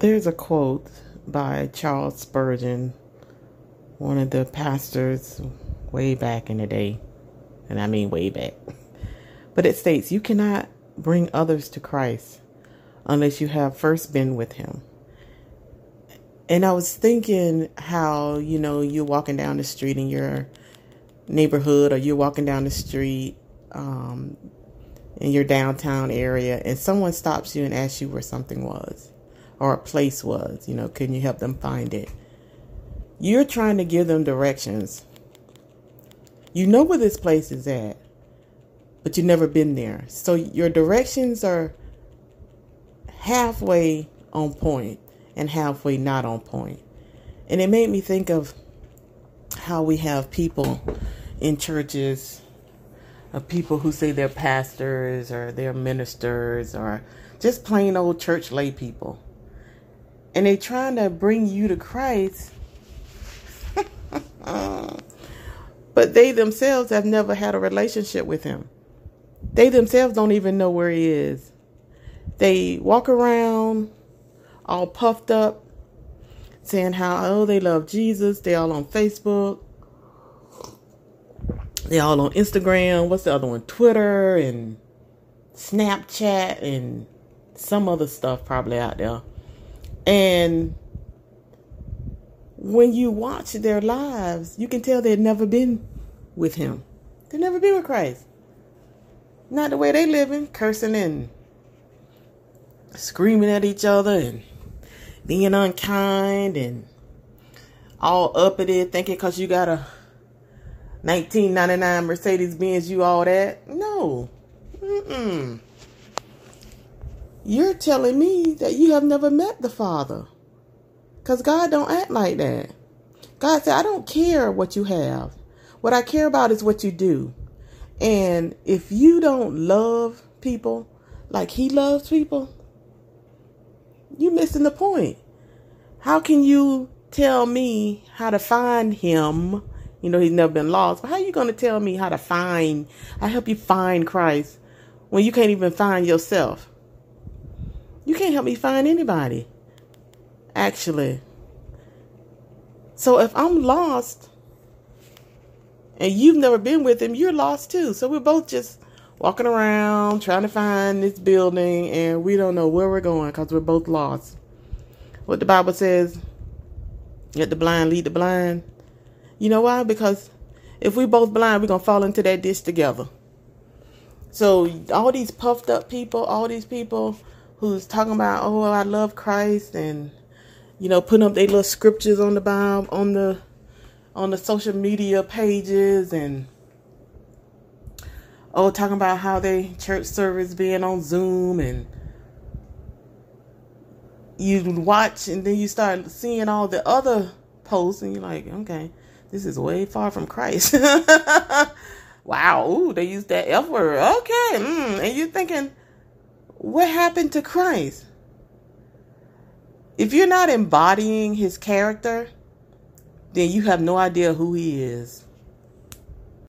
There's a quote by Charles Spurgeon, one of the pastors way back in the day, and I mean way back. But it states, You cannot bring others to Christ unless you have first been with Him. And I was thinking how, you know, you're walking down the street in your neighborhood or you're walking down the street um, in your downtown area and someone stops you and asks you where something was or a place was. You know, can you help them find it? You're trying to give them directions. You know where this place is at, but you've never been there. So your directions are halfway on point and halfway not on point. And it made me think of how we have people in churches, of people who say they're pastors or they're ministers or just plain old church lay people and they trying to bring you to Christ, but they themselves have never had a relationship with Him. They themselves don't even know where He is. They walk around all puffed up, saying how, oh, they love Jesus. They all on Facebook. They all on Instagram. What's the other one? Twitter and Snapchat and some other stuff probably out there. And when you watch their lives, you can tell they've never been with him. They've never been with Christ. Not the way they living, cursing and screaming at each other and being unkind and all up uppity, thinking because you got a 1999 Mercedes Benz, you all that. No. Mm-mm. You're telling me that you have never met the Father. Because God don't act like that. God said, I don't care what you have. What I care about is what you do. And if you don't love people like he loves people, you're missing the point. How can you tell me how to find him? You know, he's never been lost. But how are you going to tell me how to find, I help you find Christ when you can't even find yourself? You can't help me find anybody. Actually. So if I'm lost and you've never been with him, you're lost too. So we're both just walking around trying to find this building and we don't know where we're going because we're both lost. What the Bible says, let the blind lead the blind. You know why? Because if we both blind, we're going to fall into that ditch together. So all these puffed up people, all these people who's talking about, oh, I love Christ, and you know, putting up their little scriptures on the Bible on the on the social media pages, and oh, talking about how they church service being on Zoom, and you watch, and then you start seeing all the other posts, and you're like, okay, this is way far from Christ. wow, ooh, they use that F word. Okay, mm. and you're thinking what happened to Christ? If you're not embodying his character, then you have no idea who he is.